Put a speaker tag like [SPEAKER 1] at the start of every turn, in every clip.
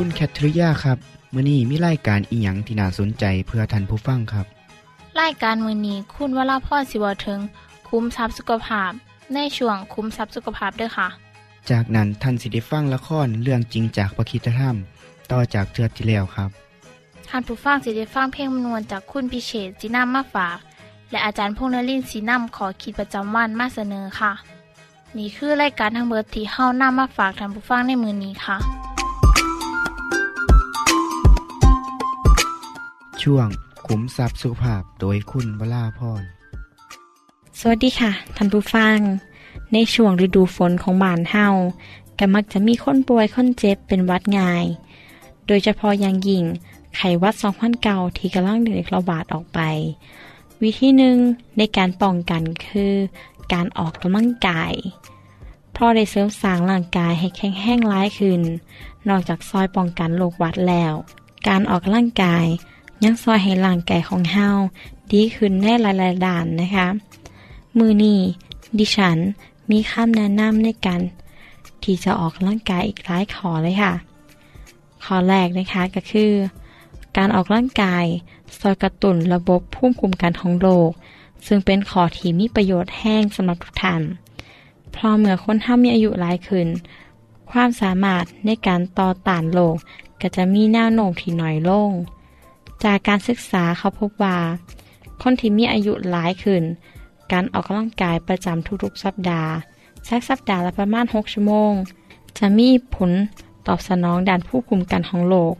[SPEAKER 1] คุณแคทริยาครับมื้อนี้มีรายการอีหยังที่น่าสนใจเพื่อท่านผู้ฟังครับ
[SPEAKER 2] รายการมือนี้คุณวราพรสิวถึงคุ้มทรัพย์สุขภาพ ในช่วงคุ้มทรัพย์สุขภาพด้วยค่ะ
[SPEAKER 1] จากนั้นท่านสิได้ฟังละครเรื่องจริงจากประคีตธรรม ต่อจากเทือกที่แล้วครับ
[SPEAKER 2] ท่านผู้ฟังจะได้ฟังเพลงมนวนจากคุณพิเชษจีนัมมาฝาก และอาจารย์พงษ์นรินทร์สีนัมขอขีดประจำวันมาเสนอค่ะ นี่คือรายการทางเบอร์ที่เฮ้านํมาฝากท่านผู้ฟังในมือนี้ค่ะ
[SPEAKER 1] ช่วงขุมทรัพย์สุภาพโดยคุณวราพร
[SPEAKER 3] สวัสดีค่ะท่านผู้ฟัง ในช่วงฤดูฝนของบ้านเฮาก็มักจะมีคนป่วยคนเจ็บเป็นวัดง่าย โดยเฉพาะอย่างยิ่งไข้หวัด2009ที่กำลังเด็กระบาดออกไป วิธีหนึ่งในการป้องกันคือการออกกำลังกายเพราะได้เสริมสร้างร่างกายให้แข็งแรงร้ายขึ้น นอกจากซอยป้องกันโรคหวัดแล้ว การออกกำลังกาย ยังซอยให้ร่างกายของเฮาดีขึ้นในหลายๆด้านนะคะ มือนี้ดิฉันมีคำแนะนำในการที่จะออกกำลังกายอีกหลายข้อเลยค่ะข้อแรกนะคะก็คือ การออกกำลังกายซอยกระตุนระบบภูมิคุ้มกันของโลก ซึ่งเป็นข้อที่มีประโยชน์แห้งสำหรับทุกท่านพราะเมื่อคนท่ามีอายุหลายขึ้น ความสามารถในการต่อต้านโรคก็จะมีแนวโน้มที่น้อยลง จากการศึกษาเขาพบว่าคนที่มีอายุหลายขึ้น การออกกำลังกายประจำทุกๆสัปดาห์สักสัปดาห์ละประมาณ 6 ชั่วโมง จะมีผลตอบสนองด้านผู้คุมกันของโลก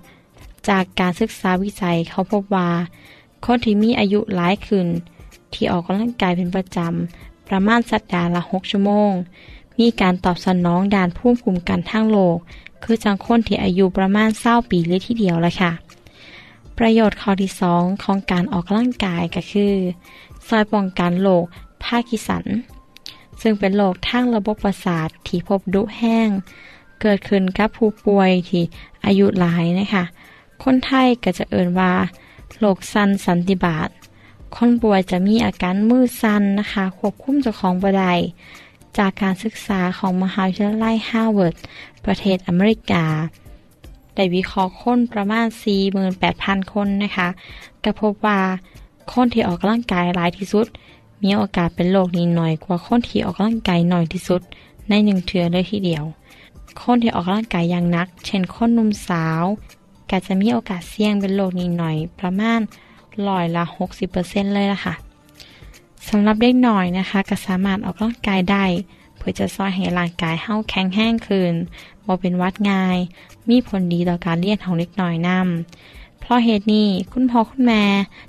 [SPEAKER 3] จากการศึกษาวิจัยเขาพบว่า คนที่มีอายุหลายขึ้น ที่ออกกำลังกายเป็นประจำ ประมาณสัปดาห์ละ 6 ชั่วโมง มีการตอบสนองด้านผู้คุมกันทั้งโลก คือจังคนที่อายุประมาณเศร้าปีเลยทีเดียวละค่ะ ประโยชน์ข้อที่สองของการออกกำลังกายก็คือซอยป้องกันโรคพาร์กินสัน ซึ่งเป็นโรคทางระบบประสาทที่พบดุแฮง เกิดขึ้นกับผู้ป่วยที่อายุหลายนะคะ คนไทยก็จะเอิ้นว่าโรคสั่นสันนิบาตคนป่วยจะมีอาการมือสั่นนะคะ ควบคุมเจ้าของบ่ได้จากการศึกษาของมหาวิทยาลัยฮาร์วาร์ดประเทศอเมริกา ได้วิเคราะห์คนประมาณ 48,000 คนนะคะก็พบว่าคนที่ออกกำลังกายหลายที่สุด มีโอกาสเป็นโรคนี้น้อยกว่าคนที่ออกกำลังกายน้อยที่สุด ในหนึ่งเทือเลยทีเดียว คนที่ออกกำลังกายอย่างนัก เช่นคนหนุ่มสาวก็จะมีโอกาสเสี่ยงเป็นโรคนี้หน่อยประมาณร้อยละ 60%เลยละค่ะสำหรับเด็กหน่อยนะคะก็สามารถออกกำลังกายได้ เพื่อจะซอยให้ร่างกายเฮาแข็งแรงขึ้นบ่เป็นวัดง่าย มีผลดีต่อการเรียนของเด็กน่อยนำเพราะเหตุนี้คุณพ่อคุณแม่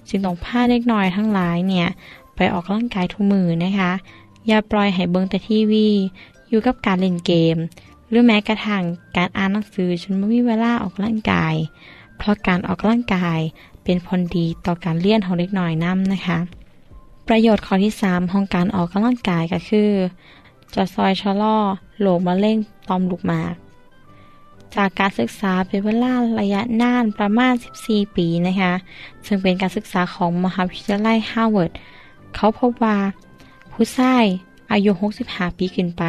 [SPEAKER 3] จึงต้องพาเด็กน้อยทั้งหลายเนี่ยไปออกกำลังกายทุกมือนะคะ อย่าปล่อยให้เบิ่งแต่ทีวี อยู่กับการเล่นเกม หรือแม้กระทั่งการอ่านหนังสือจนไม่มีเวลาออกกำลังกาย เพราะการออกกำลังกายเป็นผลดีต่อการเรียนของเด็กน้อยนํนะคะ ประโยชน์ข้อที่ 3 ของการออกกำลังกายก็คือจะซอยชะลอโรคมะเร็งต่อมลูกหมาก จากการศึกษาเป็นเวลาระยะนานประมาณ 14 ปีนะคะซึ่งเป็นการศึกษาของมหาวิทยาลัยฮาร์วาร์ดเขาพบว่า ผู้ชายอายุ 65 ปีขึ้นไป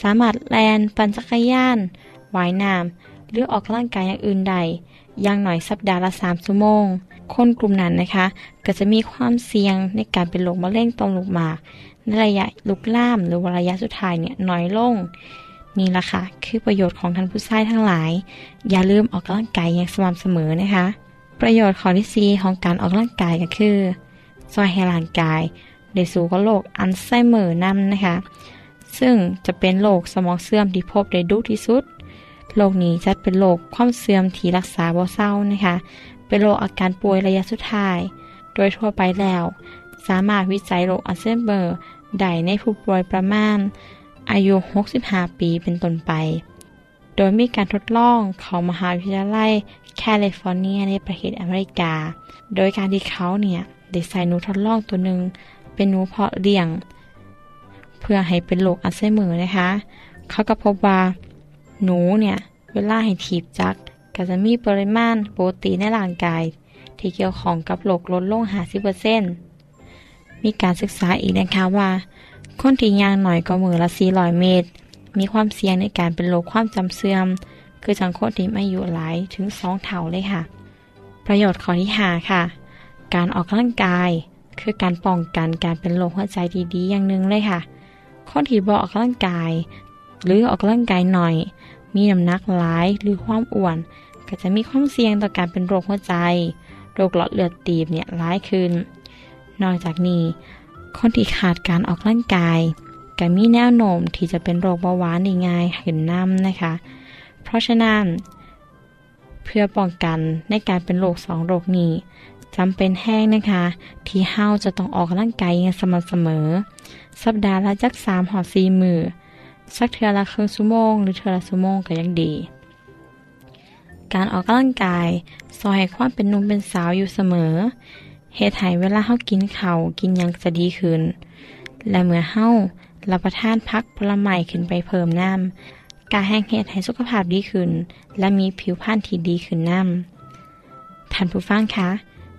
[SPEAKER 3] สามารถแล่นปั่นจักรยานว่ายน้ำหรือออกกำลังกายอย่างอื่นใดอย่างหน่อยสัปดาห์ละ3ชั่วโมง คนกลุ่มนั้นนะคะ ก็จะมีความเสี่ยงในการเป็นโรคมะเร็งต่อมลูกหมาก ในระยะลุกล่ามหรือระยะสุดท้ายเนี่ยน้อยลง นี่ละค่ะ คือประโยชน์ของท่านผู้ชายทั้งหลาย อย่าลืมออกกำลังกายอย่างสม่ำเสมอนะคะ ประโยชน์ข้อที่สี่ของการออกกำลังกายก็คือซอยให้ร่างกายได้สู้กับโรคอัลไซเมอร์นํนะคะ ซึ่งจะเป็นโรคสมองเสื่อมที่พบได้ดุที่สุดโรคนี้จะเป็นโรคความเสื่อมที่รักษาบ่เศร้านะคะ เป็นโรคอาการป่วยระยะสุดท้าย โดยทั่วไปแล้ว สามารถวิจัยโรคอัลไซเมอร์ได้ในผู้ป่วยประมาณ อายุ 65 ปีเป็นต้นไป โดยมีการทดลองของมหาวิทยาลัยแคลิฟอร์เนียในประเทศอเมริกา โดยการที่เขาเนี่ยได้ใส่หนูทดลองตัวหนึ่งเป็นหนูเพาะเลี้ยง เพื่อให้เป็นโรคอัลไซเมอร์นะคะ เขาก็พบว่าหนูเนี่ยเวลาให้ถีบจักรก็จะมีปริมาณโปรตีนในร่างกาย ที่เกี่ยวของกับโรคลดลง 50%มีการศึกษาอีกนะคะว่า คนที่ย่างหน่อยก็มือละ400เมตร มีความเสี่ยงในการเป็นโรคความจำเสื่อม คือจังคนที่อายุหลายถึง2เท่าเลยค่ะ ประโยชน์ข้อที่5ค่ะ การออกกำลังกาย คือการป้องกันการเป็นโรคหัวใจดีๆอย่างหนึ่งเลยค่ะ คนที่บ่ออกกำลังกาย หรือออกกำลังกายหน่อย มีน้ำหนักหลายหรือความอ้วน ก็จะมีความเสี่ยงต่อการเป็นโรคหัวใจ โรคหลอดเลือดตีบเนี่ยร้ายขึ้น นอกจากนี้ คนที่ขาดการออกกำลังกายก็มีแนวโน้มที่จะเป็นโรคเบาหวานได้ง่ายขึ้นน้ำนะคะ เพราะฉะนั้น เพื่อป้องกันในการเป็นโรคสองโรคนี้จำเป็นแห้งนะคะ ที่เฮาจะต้องออกกำลังกายอย่างสม่ำเสมอ สัปดาห์ละจักสามหอสี่มือสักเทือละครึ่งชั่วโมงหรือเทือละชั่วโมงก็ยังดี การออกกำลังกายซอยให้ความเป็นนุ่มเป็นสาวอยู่เสมอ เหตุให้เวลาเฮากินเข้ากินยังจะดีขึ้น และเมื่อเฮารับประทานพักผลไม้ขึ้นไปเพิ่มน้ำการแห้งเหตุให้สุขภาพดีขึ้น และมีผิวพรรณที่ดีขึ้นน้ำท่านผู้ฟังคะ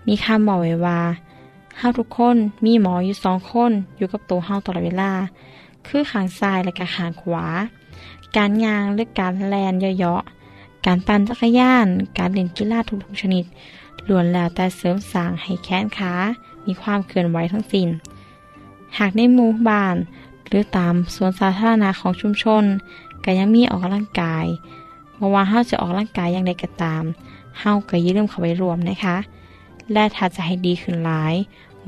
[SPEAKER 3] มีคำบอกไว้ว่าเฮาทุกคนมีหมออยู่สองคนอยู่กับตัวเฮาตลอดเวลา คือขางซ้ายและก็ขางขวา การยางหรือการแลนเยาะๆ การปั่นจักรยาน การเล่นกีฬาทุกๆชนิดล้วนแล้วแต่เสริมสร้างให้แขนขา มีความเคลื่อนไหวทั้งสิ้น หากในหมู่บ้าน หรือตามสวนสาธารณะของชุมชนก็ยังมีออกกำลังกายบ่ว่าเฮาจะออกกำลังกายอย่างใดก็ตามเฮาก็อย่าลืมเข้าไปรวมนะคะ และถ้าจะให้ดีขึ้นหลาย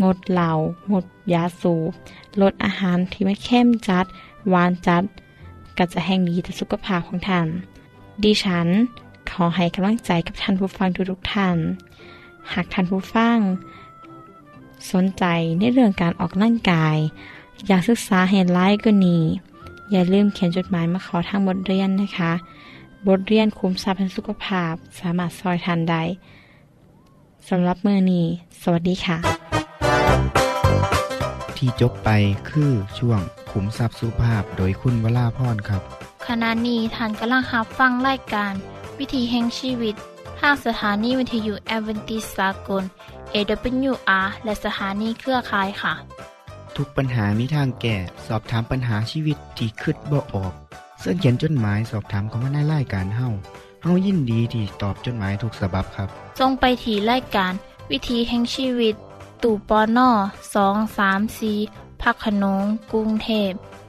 [SPEAKER 3] งดเหล้างดยาสูบ ลดอาหารที่ไม่เข้มจัด หวานจัด ก็จะแห่งดีต่อสุขภาพของท่าน ดิฉัน ขอให้กำลังใจกับท่านผู้ฟังทุกๆท่าน หากท่านผู้ฟัง สนใจในเรื่องการออกกำลังกาย อยากศึกษาเห็นไลฟ์ก็นีอย่าลืมเขียนจดหมายมาขอทางบทเรียนนะคะ บทเรียนคุ้มทรัพย์สุขภาพ สามารถซอยทันได้สำหรับเมื่อนี้ สวัสดีค่ะ
[SPEAKER 1] ที่จบไปคือช่วงขุมทรัพย์สุภาพโดยคุณวราพรครับ
[SPEAKER 2] ขณะนี้ท่านกำลังรับฟังรายการ วิธีแห่งชีวิต ทางสถานีวิทยุแอเวนติสากล AWR และสถานีเครือข่ายค่ะ
[SPEAKER 1] ทุกปัญหามีทางแก้ สอบถามปัญหาชีวิตที่คืดบ่ออก เสื้อเขียนจดหมายสอบถามเขามาในรายการเฮาเฮายินดีที่ตอบจดหมายถูกสาบับครับ
[SPEAKER 2] ทรงไปที่รายการ วิธีแห่งชีวิต ตู่ปอน่อสองสามสีพักขนงกรุงเทพ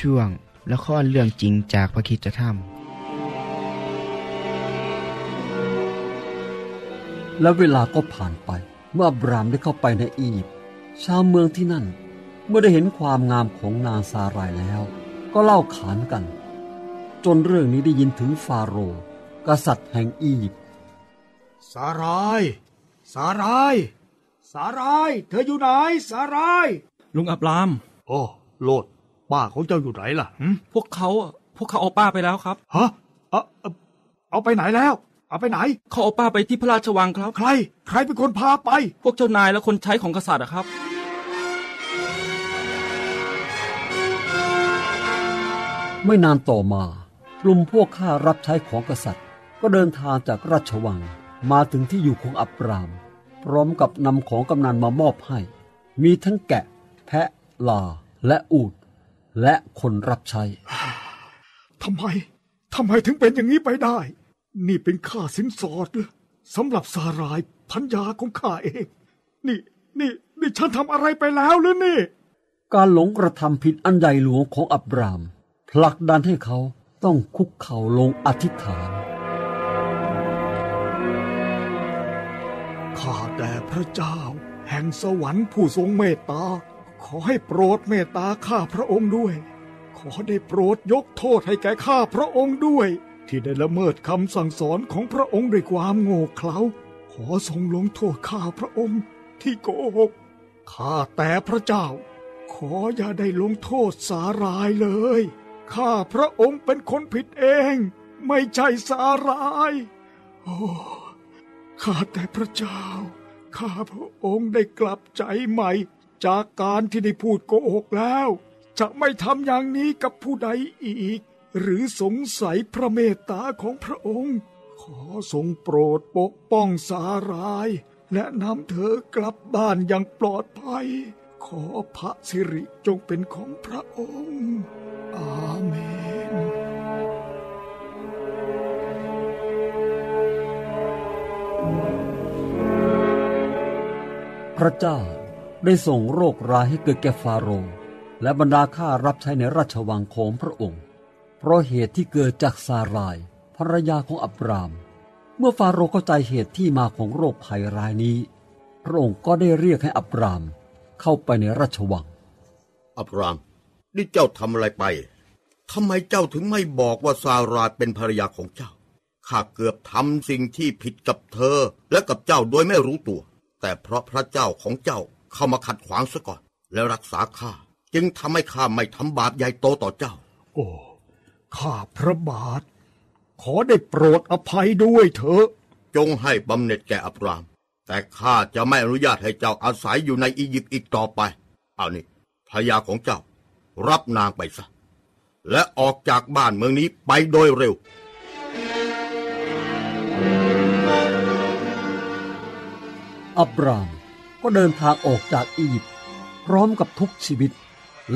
[SPEAKER 1] ช่วงละครเรื่องจริงจากพระคริสตธรรม
[SPEAKER 4] และเวลาก็ผ่านไป เมื่ออับรามได้เข้าไปในอียิปต์ชาวเมืองที่นั่น เมื่อได้เห็นความงามของนางซารายแล้ว ก็เล่าขานกัน จนเรื่องนี้ได้ยินถึงฟาโรห์กษัตริย์แห่งอียิปต์
[SPEAKER 5] สารายสาราย สาราย เธออยู่ไหน สาราย
[SPEAKER 6] ลุงอับราม
[SPEAKER 5] โอ้ โลด ป้าของเจ้าอยู่ไหนล่ะหึ
[SPEAKER 6] พวกเขาอะพวกเขาเอาป้าไปแล้วครับ
[SPEAKER 5] ฮะเอาเอาเอาไปไหนแล้ว เอาไปไหน
[SPEAKER 6] เขาเอาป้าไปที่พระราชวังครับ
[SPEAKER 5] ใคร ใครเป็นคนพาไป
[SPEAKER 6] พวกเจ้านายและคนใช้ของกษัตริย์อะครับ
[SPEAKER 4] ไม่นานต่อมา กลุ่มพวกข้ารับใช้ของกษัตริย์ ก็เดินทางจากราชวังมาถึงที่อยู่ของอับราม พร้อมกับนำของกำนันมามอบให้ มีทั้งแกะ แพะ ลา และอูด และคนรับใช้
[SPEAKER 5] ทำไมทำไมถึงเป็นอย่างนี้ไปได้ นี่เป็นค่าสินสอดเหรอสำหรับสารายพันยาของข้าเอง นี่นี่นี่ฉันทำอะไรไปแล้วหรือนี่
[SPEAKER 4] การหลงกระทำผิดอันใหญ่หลวงของอับราม ผลักดันให้เขาต้องคุกเข่าลงอธิษฐาน
[SPEAKER 5] ข้าแต่พระเจ้า แห่งสวรรค์ผู้ทรงเมตตา ขอให้โปรดเมตตาข้าพระองค์ด้วย ขอได้โปรดยกโทษให้แก่ข้าพระองค์ด้วย ที่ได้ละเมิดคำสั่งสอนของพระองค์ด้วยความโง่เขลาขอทรงลงโทษข้าพระองค์ที่โกหกข้าแต่พระเจ้า ขออย่าได้ลงโทษสารายเลย ข้าพระองค์เป็นคนผิดเอง ไม่ใช่สาราย โอ้ข้าแต่พระเจ้า ข้าพระองค์ได้กลับใจใหม่ จากการที่ได้พูดโกหกแล้ว จะไม่ทำอย่างนี้กับผู้ใดอีก หรือสงสัยพระเมตตาของพระองค์ ขอทรงโปรดปกป้องสาราย และนำเธอกลับบ้านอย่างปลอดภัย ขอพระสิริจงเป็นของพระองค์ อาเมน
[SPEAKER 4] พระเจ้า ได้ส่งโรคร้ายให้เกิดแก่ฟาโรห์และบรรดาข้ารับใช้ในราชวังของพระองค์ เพราะเหตุที่เกิดจากซารายภรรยาของอับราม เมื่อฟาโรห์เข้าใจเหตุที่มาของโรคภัยร้ายนี้ พระองค์ก็ได้เรียกให้อับรามเข้าไปในราชวัง
[SPEAKER 7] อับราม นี่เจ้าทำอะไรไปทำไมเจ้าถึงไม่บอกว่าซาราเป็นภรรยาของเจ้า ข้าเกือบทำสิ่งที่ผิดกับเธอและกับเจ้าโดยไม่รู้ตัว แต่เพราะพระเจ้าของเจ้า เข้ามาขัดขวางซะก่อน และรักษาข้า จึงทำให้ข้าไม่ทำบาปใหญ่โตต่อเจ้า
[SPEAKER 5] โอ้ ข้าพระบาท ขอได้โปรดอภัยด้วยเถอะ
[SPEAKER 7] จงให้บำเหน็จแก่อับราม แต่ข้าจะไม่อนุญาตให้เจ้าอาศัยอยู่ในอียิปต์อีกต่อไป เอานี่ภรรยาของเจ้า รับนางไปซะ และออกจากบ้านเมืองนี้ไปโดยเร็ว
[SPEAKER 4] อับราม ก็เดินทางออกจากอียิปต์พร้อมกับทุกชีวิต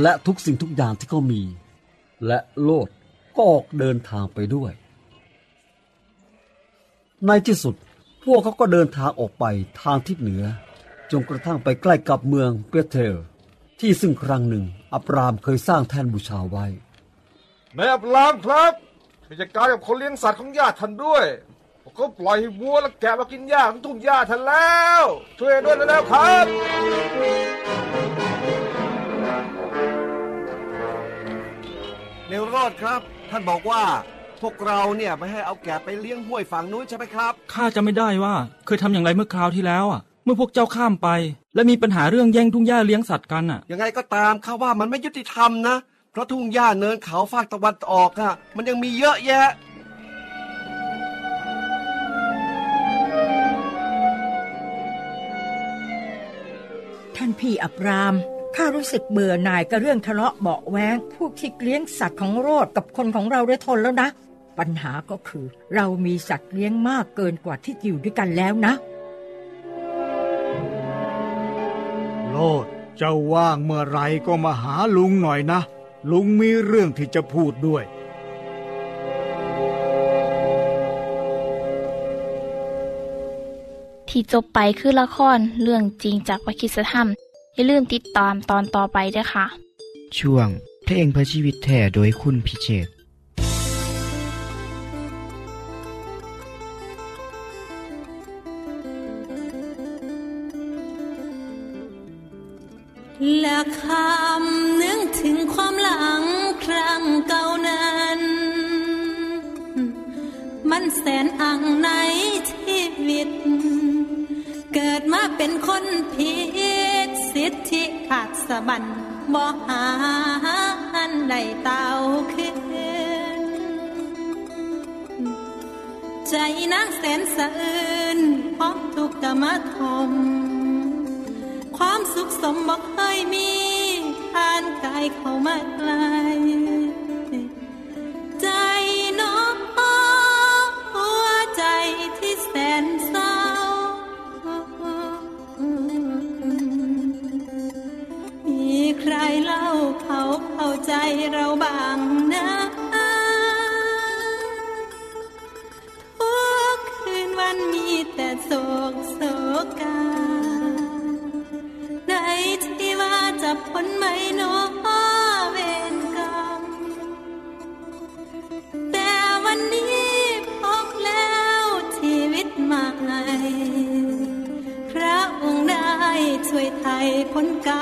[SPEAKER 4] และทุกสิ่งทุกอย่างที่เขามี และโลดก็ออกเดินทางไปด้วย ในที่สุดพวกเขาก็เดินทางออกไปทางทิศเหนือ จนกระทั่งไปใกล้กับเมืองเปเทล ที่ซึ่งครั้งหนึ่งอับรามเคยสร้างแท่นบูชาไว้
[SPEAKER 8] นายอับรามครับมีจัดการกับคนเลี้ยงสัตว์ของญาติท่านด้วย ก็ปล่อยให้วัวและแกะมากินหญ้าของทุ่งหญ้าท่านแล้ว ช่วยด้วยแล้วครับ
[SPEAKER 9] เนวโรดครับ ท่านบอกว่า พวกเราเนี่ยไม่ให้เอาแกะไปเลี้ยงห้วยฝั่งนู้นใช่ไหมครับ
[SPEAKER 6] ข้าจะไม่ได้ว่าเคยทำอย่างไรเมื่อคราวที่แล้วอะ เมื่อพวกเจ้าข้ามไป และมีปัญหาเรื่องแย่งทุ่งหญ้าเลี้ยงสัตว์กันอะ
[SPEAKER 9] ยังไงก็ตามข้าว่ามันไม่ยุติธรรมนะ เพราะทุ่งหญ้าเนินเขาฝากตะวันออกอะมันยังมีเยอะแยะ
[SPEAKER 10] ท่านพี่อับราม ข้ารู้สึกเบื่อหน่ายกับเรื่องทะเลาะเบาแวงพวกที่เลี้ยงสัตว์ของโรดกับคนของเราได้ทนแล้วนะ ปัญหาก็คือ เรามีสัตว์เลี้ยงมากเกินกว่าที่อยู่ด้วยกันแล้วนะ
[SPEAKER 5] โลดเจ้าว่างเมื่อไรก็มาหาลุงหน่อยนะ ลุงมีเรื่องที่จะพูดด้วย
[SPEAKER 2] ที่จบไปคือละครเรื่องจริงจากวิคิสธรรม อย่าลืมติดตามตอนต่อไปด้วยค่ะ
[SPEAKER 1] ช่วงเพลงเพื่อชีวิตแท่โดยคุณพิเชษ
[SPEAKER 11] และคำนึกถึงความหลังครั้งเก่านั้น มันแสนอังใน เป็นคนผิดสิทธิขาดสะบันบ่หาอันใดเต้าขึ้น ใจนางแสนสะอื้นพร้อมทุกกรรมทม ความสุขสมบอกเคยมีผ่านกายเข้ามาไกล เราบางนะทุกคืนวันมีแต่โศกโศกาในที่ว่าจะพ้นไหมเนอเวรกรรมแต่วันนี้พบแล้วชีวิตใหม่พระองค์ได้ช่วยไทยพ้นกรรม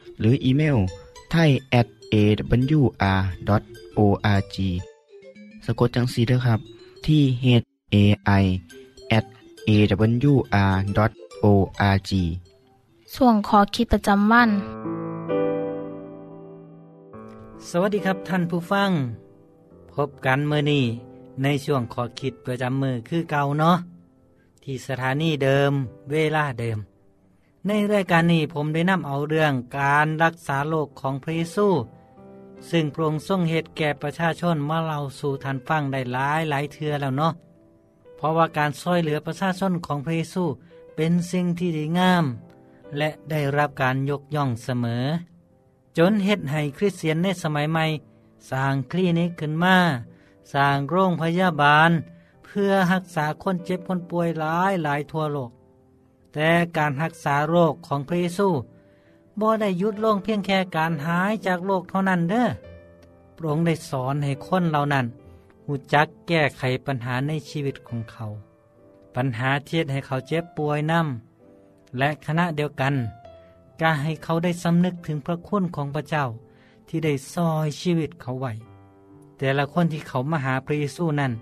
[SPEAKER 1] หรืออีเมลไทย at awr.org สะกดจังสีด้วยครับ ที่ h a i at awr.org
[SPEAKER 2] ส่วนขอคิดประจำวัน
[SPEAKER 12] สวัสดีครับท่านผู้ฟัง พบกันเมื่อนี้ในช่วงขอคิดประจำมือคือเก่าเนาะที่สถานีเดิมเวลาเดิม ในรายการนี้ผมได้นำเอาเรื่องการรักษาโรคของพระเยซู ซึ่งพระองค์ทรงเหตุแก่ประชาชนมาเล่าสู่ทันฟังได้หลายหลายเทือแล้วเนาะเพราะว่าการช่วยเหลือประชาชนของพระเยซูเป็นสิ่งที่ดีงาม และได้รับการยกย่องเสมอ จนเฮ็ดให้คริสเตียนในสมัยใหม่สร้างคลินิกขึ้นมาสร้างโรงพยาบาล เพื่อรักษาคนเจ็บคนป่วยหลายหลายทั่วโลก แต่การรักษาโรคของพระเยซูบ่ได้ยุดลงเพียงแค่การหายจากโรคเท่านั้นเด้อพระองค์ได้สอนให้คนเหล่านั้นหูจักแก้ไขปัญหาในชีวิตของเขา ปัญหาเทียดให้เขาเจ็บป่วยนํและคณะเดียวกันก็ให้เขาได้สำนึกถึงพระคุณของพระเจ้าที่ได้ซอยชีวิตเขาไว้แต่ละคนที่เขามาหาพระเยซูนั้น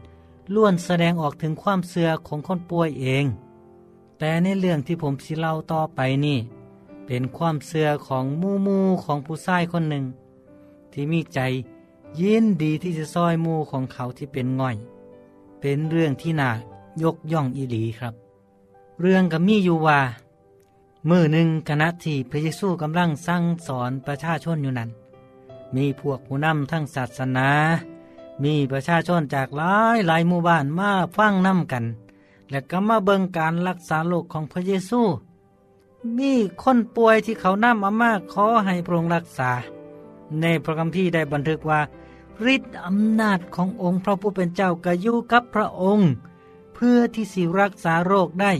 [SPEAKER 12] ล้วนแสดงออกถึงความเสื่อของคนป่วยเอง แต่ในเรื่องที่ผมสิเล่าต่อไปนี่ เป็นความเสื่อของมู่มู่ของผู้ชายคนหนึ่ง ที่มีใจยินดีที่จะซอยมู่ของเขาที่เป็นง่อย เป็นเรื่องที่น่ายกย่องอีหลีครับ เรื่องก็มีอยู่ว่ามือหนึ่งคณะที่พระเยซูกำลังสั่งสอนประชาชนอยู่นั้น มีพวกผู้นำทั้งศาสนา มีประชาชนจากหลายหลายหมู่บ้านมาฟังน้ำกัน และก็มาเบิงการรักษาโรคของพระเยซู มีคนป่วยที่เขานำมามาขอให้พระองค์รักษา ในพระคัมภีร์ได้บันทึกว่าฤทธิ์อำนาจขององค์พระผู้เป็นเจ้าก็อยู่กับพระองค์ เพื่อที่สิรักษาโรคได้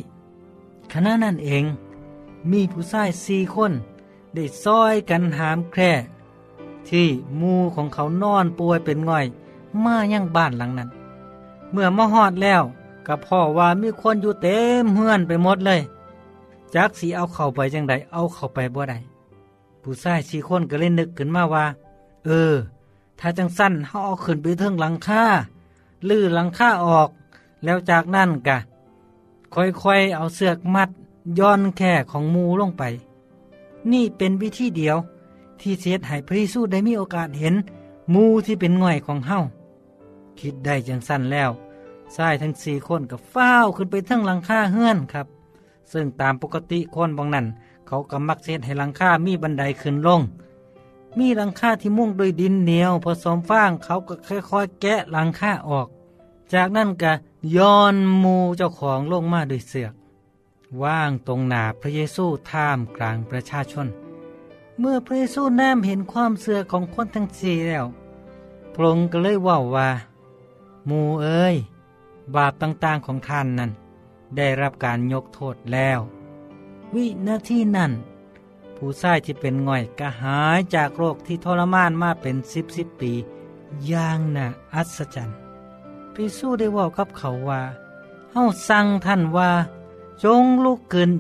[SPEAKER 12] ขณะนั้นเอง มีผู้ชายสี่คน ได้ซอยกันหามแคร่ที่มูของเขานอนป่วยเป็นง่อย มายังบ้านหลังนั้น เมื่อมาฮอดแล้ว ก็พ่อว่ามีคนอยู่เต็มเฮือนไปหมดเลย จักสีเอาเข้าไปจังใดเอาเข้าไปบ่ได้ผู้ชายสี่คนก็เล่นนึกขึ้นมาว่า เออ ถ้าจังสั้นเขาเอาขึ้นไปเทิงหลังคาลื้อหลังคาออก แล้วจากนั่นกะ ค่อยๆเอาเสือกมัดย้อนแค่ของมูลงไป นี่เป็นวิธีเดียว ที่เสียดให้พระเยซูได้มีโอกาสเห็น มูที่เป็นง่อยของเฮาคิดได้จังสั้นแล้ว ชายทั้งสี่คนก็ฟ้าขึ้นไปทั้งหลังคาเฮือนครับ ซึ่งตามปกติคนบางนั้น เขาก็มักเสียดให้หลังคามีบันไดขึ้นลง มีหลังคาที่มุ่งด้วยดินเหนียวผสมฟางเขาก็ค่อยๆแกะหลังคาออก จากนั้นก็ย้อนมูเจ้าของลงมาด้วยเสือกว่างตรงหนาพระเยซูท่ามกลางประชาชน เมื่อพระเยซูแนมเห็นความเสื่อของคนทั้งสี่แล้ว พระองค์ก็เลยว่าว่า มูเอ้ย บาปต่างๆของท่านนั้น ได้รับการยกโทษแล้ว วินาทีนั้น ผู้ชายที่เป็นง่อยก็หายจากโรคที่ทรมานมาเป็นสิบสิบปีอย่างน่าอัศจรรย์พระเยซูได้ว่ากับเขาว่าเฮาสั่งท่านว่า จงลุกขึ้น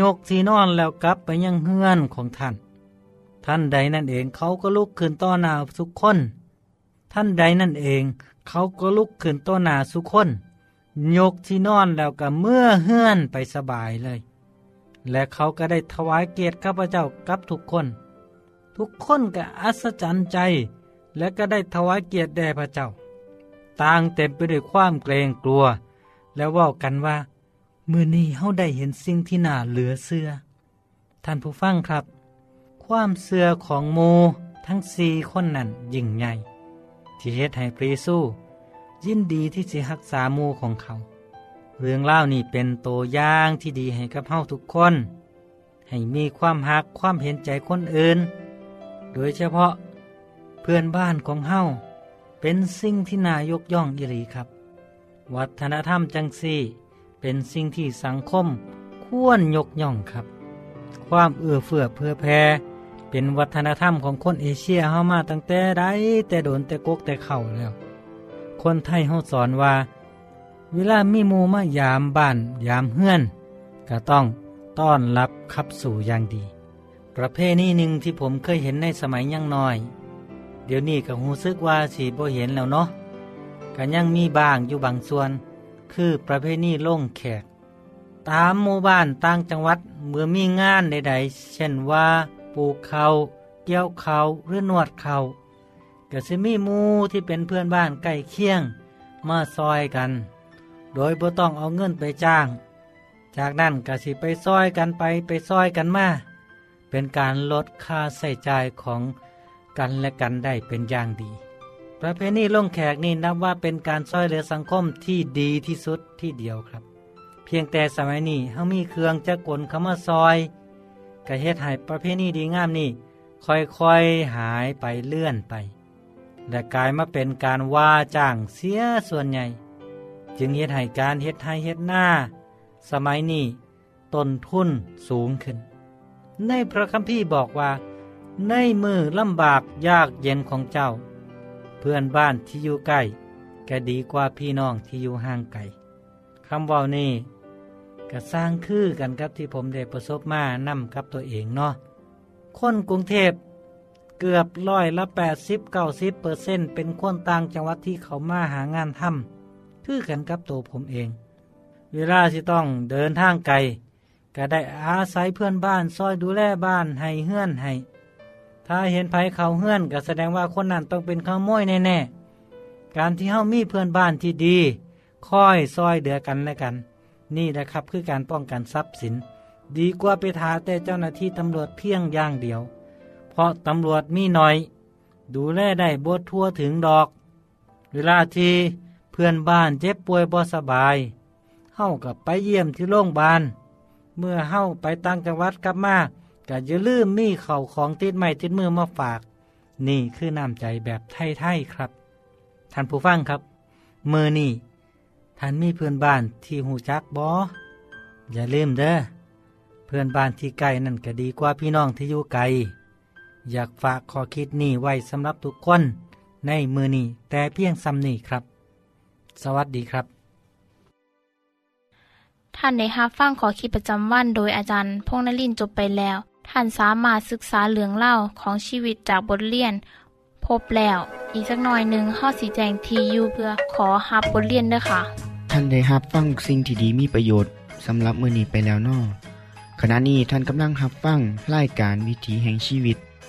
[SPEAKER 12] ยกที่นอนแล้วกลับไปยังเฮือนของท่าน ท่านใดนั่นเองเขาก็ลุกขึ้นต่อหน้าทุกคน ท่านใดนั่นเอง เขาก็ลุกขึ้นต่อหน้าทุกคน ยกที่นอนแล้วก็เมื่อเฮือนไปสบายเลย และเขาก็ได้ถวายเกียรติข้าพเจ้ากับทุกคน ทุกคนก็อัศจรรย์ใจ และก็ได้ถวายเกียรติแด่พระเจ้า ต่างเต็มไปด้วยความเกรงกลัว แล้วว่ากันว่า มือนี้เฮาได้เห็นสิ่งที่น่าเหลือเสือ ท่านผู้ฟังครับ ความเสือของโมทั้งสี่คนนั้นยิ่งใหญ่ที่เฮ็ดให้พระเยินดีที่จะรักษามูของเขา เรื่องเล่านี่เป็นตัวอย่างที่ดีให้กับเฮาทุกคน ให้มีความหักความเห็นใจคนอื่น โดยเฉพาะเพื่อนบ้านของเฮาเป็นสิ่งที่นายกย่องอีหลีครับ วัฒนธรรมจังซี่ เป็นสิ่งที่สังคมควรยกย่องครับ ความเอื้อเฟื้อเพื่อแพ่เป็นวัฒนธรรมของคนเอเชียเฮามาตั้งแต่ใดแต่โดนแต่กกแต่เข่าแล้ว คนไทยเฮาสอนว่า เวลามีมูมายามบ้าน ยามเฮือน ก็ต้องต้อนรับขับสู่อย่างดี ประเพณีหนึ่งที่ผมเคยเห็นในสมัยยังน้อย เดี๋ยวนี้ก็หูซึกว่าสีบ่เห็นแล้วเนาะก็ยังมีบางอยู่บางส่วน คือประเพณีล่งแขก ตามหมู่บ้านต่างจังหวัดเมื่อมีงานใดๆ เช่นว่า ปลูกเขาเกี่ยวเขาหรือนวดเขา ก็จะมีมูที่เป็นเพื่อนบ้านใกล้เคียง มาซอยกัน โดยบ่ต้องเอาเงินไปจ้าง จากนั้นก็สิไปซอยกันไปไปซอยกันมา เป็นการลดค่าใส่จ่ายของกันและกันได้เป็นอย่างดี ประเพณีลงแขกนี่นับว่าเป็นการช่วยเหลือสังคมที่ดีที่สุดที่เดียวครับ เพียงแต่สมัยนี้เฮามีเครื่องจักลเข้ามาซอยก็เฮ็ดให้ประเพณีดีงามนี่ค่อยๆหายไปเลื่อนไป และกลายมาเป็นการว่าจ้างเสียส่วนใหญ่ จึงเฮ็ดให้การเฮ็ดให้เฮ็ดหน้า สมัยนี้ต้นทุนสูงขึ้น ในพระคัมภีร์บอกว่า ในมือลำบากยากเย็นของเจ้า เพื่อนบ้านที่อยู่ใกล้ก็ดีกว่าพี่น้องที่อยู่ห่างไกลคำว่านี้ก็สร้างคือกันกับที่ผมได้ประสบมานํกับตัวเองเนาะคนกรุงเทพ เกือบร้อยละแปดสิบเก้าสิบเปอร์เซ็นเป็นคนต่างจังหวัดที่เขามาหางานทำคือกันกับตัวผมเอง เวลาที่ต้องเดินทางไกลก็ได้อาศัยเพื่อนบ้านซอยดูแลบ้านให้เฮือนให้ ถ้าเห็นภัยเขาเฮือนก็แสดงว่าคนนั้นต้องเป็นขโมยแน่ๆ การที่เฮามีเพื่อนบ้านที่ดี ค่อยซอยเดือกันและกัน นี่แหละครับคือการป้องกันทรัพย์สิน ดีกว่าไปทาแต่เจ้าหน้าที่ตำรวจเพียงอย่างเดียว ราะตำรวจมีหน้อย ดูแลได้บททั่วถึงดอก เวลาที่เพื่อนบ้านเจ็บป่วยบ่สบายเฮากับไปเยี่ยมที่โรงพยาบาล เมื่อเฮาไปต่างจังหวัดกลับมาก็อย่าลืมมีเข่าของติดไม้ติดมือมาฝาก นี่คือน้ำใจแบบไทยๆครับท่านผู้ฟังครับ มือนี่ท่านมีเพื่อนบ้านที่หูจักบออย่าลืมเด้อเพื่อนบ้านที่ไกลนั่นก็ดีกว่าพี่น้องที่อยู่ไกล อยากฝากขอคิดนี่ไว้สำหรับทุกคน ในมือนี่แต่เพียงซ้ำนี่ครับ สวัสดีครับ
[SPEAKER 2] ท่านได้รับฟังขอคิดประจำวันโดยอาจารย์พงษ์นลินทร์จบไปแล้ว ท่านสามารถศึกษาเรื่องเล่าของชีวิตจากบทเรียน พบแล้ว อีกสักหน่อยหนึ่งข้อสีแจงทีอยู่เพื่อขอฮับบทเรียนเด้อค่ะ
[SPEAKER 1] ท่านได้รับฟังสิ่งที่ดีมีประโยชน์สำหรับมื้อนี้ไปแล้วนอขณะนี้ท่านกำลังรับฟังรายการวิถีแห่งชีวิต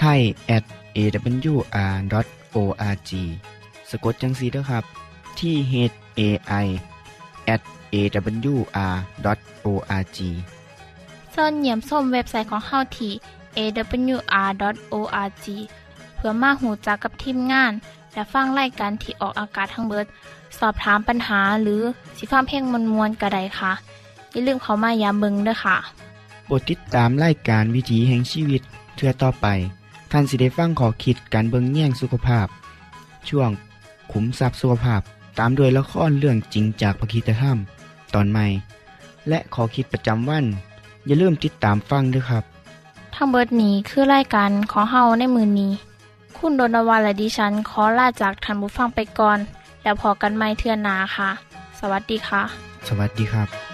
[SPEAKER 1] ไทย at awr.org สะกดจังสีด้วยครับ ที่ h a i at awr.org
[SPEAKER 2] เสินเหยี่ยมส้มเว็บไซต์ของเฮาที่ awr.org เพื่อมาหูจักกับทีมงาน และฟังไล่การที่ออกอากาศทั้งเบิด สอบถามปัญหาหรือสิฟ้าเพลงมวลมวลกระไดค่ะ อย่าลืมเขามายามเบิงด้วยค่ะ
[SPEAKER 1] โปรดติดตามไล่การวิถีแห่งชีวิตเทือต่อไป ท่านสิได้ฟังขอคิดการเบิงแย่งสุขภาพ ช่วงขุมทรัพย์สุขภาพตามโดยละครเรื่องจริงจากพระคีตธรรม ตอนใหม่ และขอคิดประจำวัน อย่าลืมติดตามฟังด้วยครับ
[SPEAKER 2] ทั้งเบิดนี้คือรายการของเฮาในมือนี้ คุณโดนวาและดิฉันขอลาจากทันบุฟังไปก่อน แล้วพอกันไม่เทื่อนนาค่ะ สวัสดีค่ะ
[SPEAKER 1] สวัสดีครับ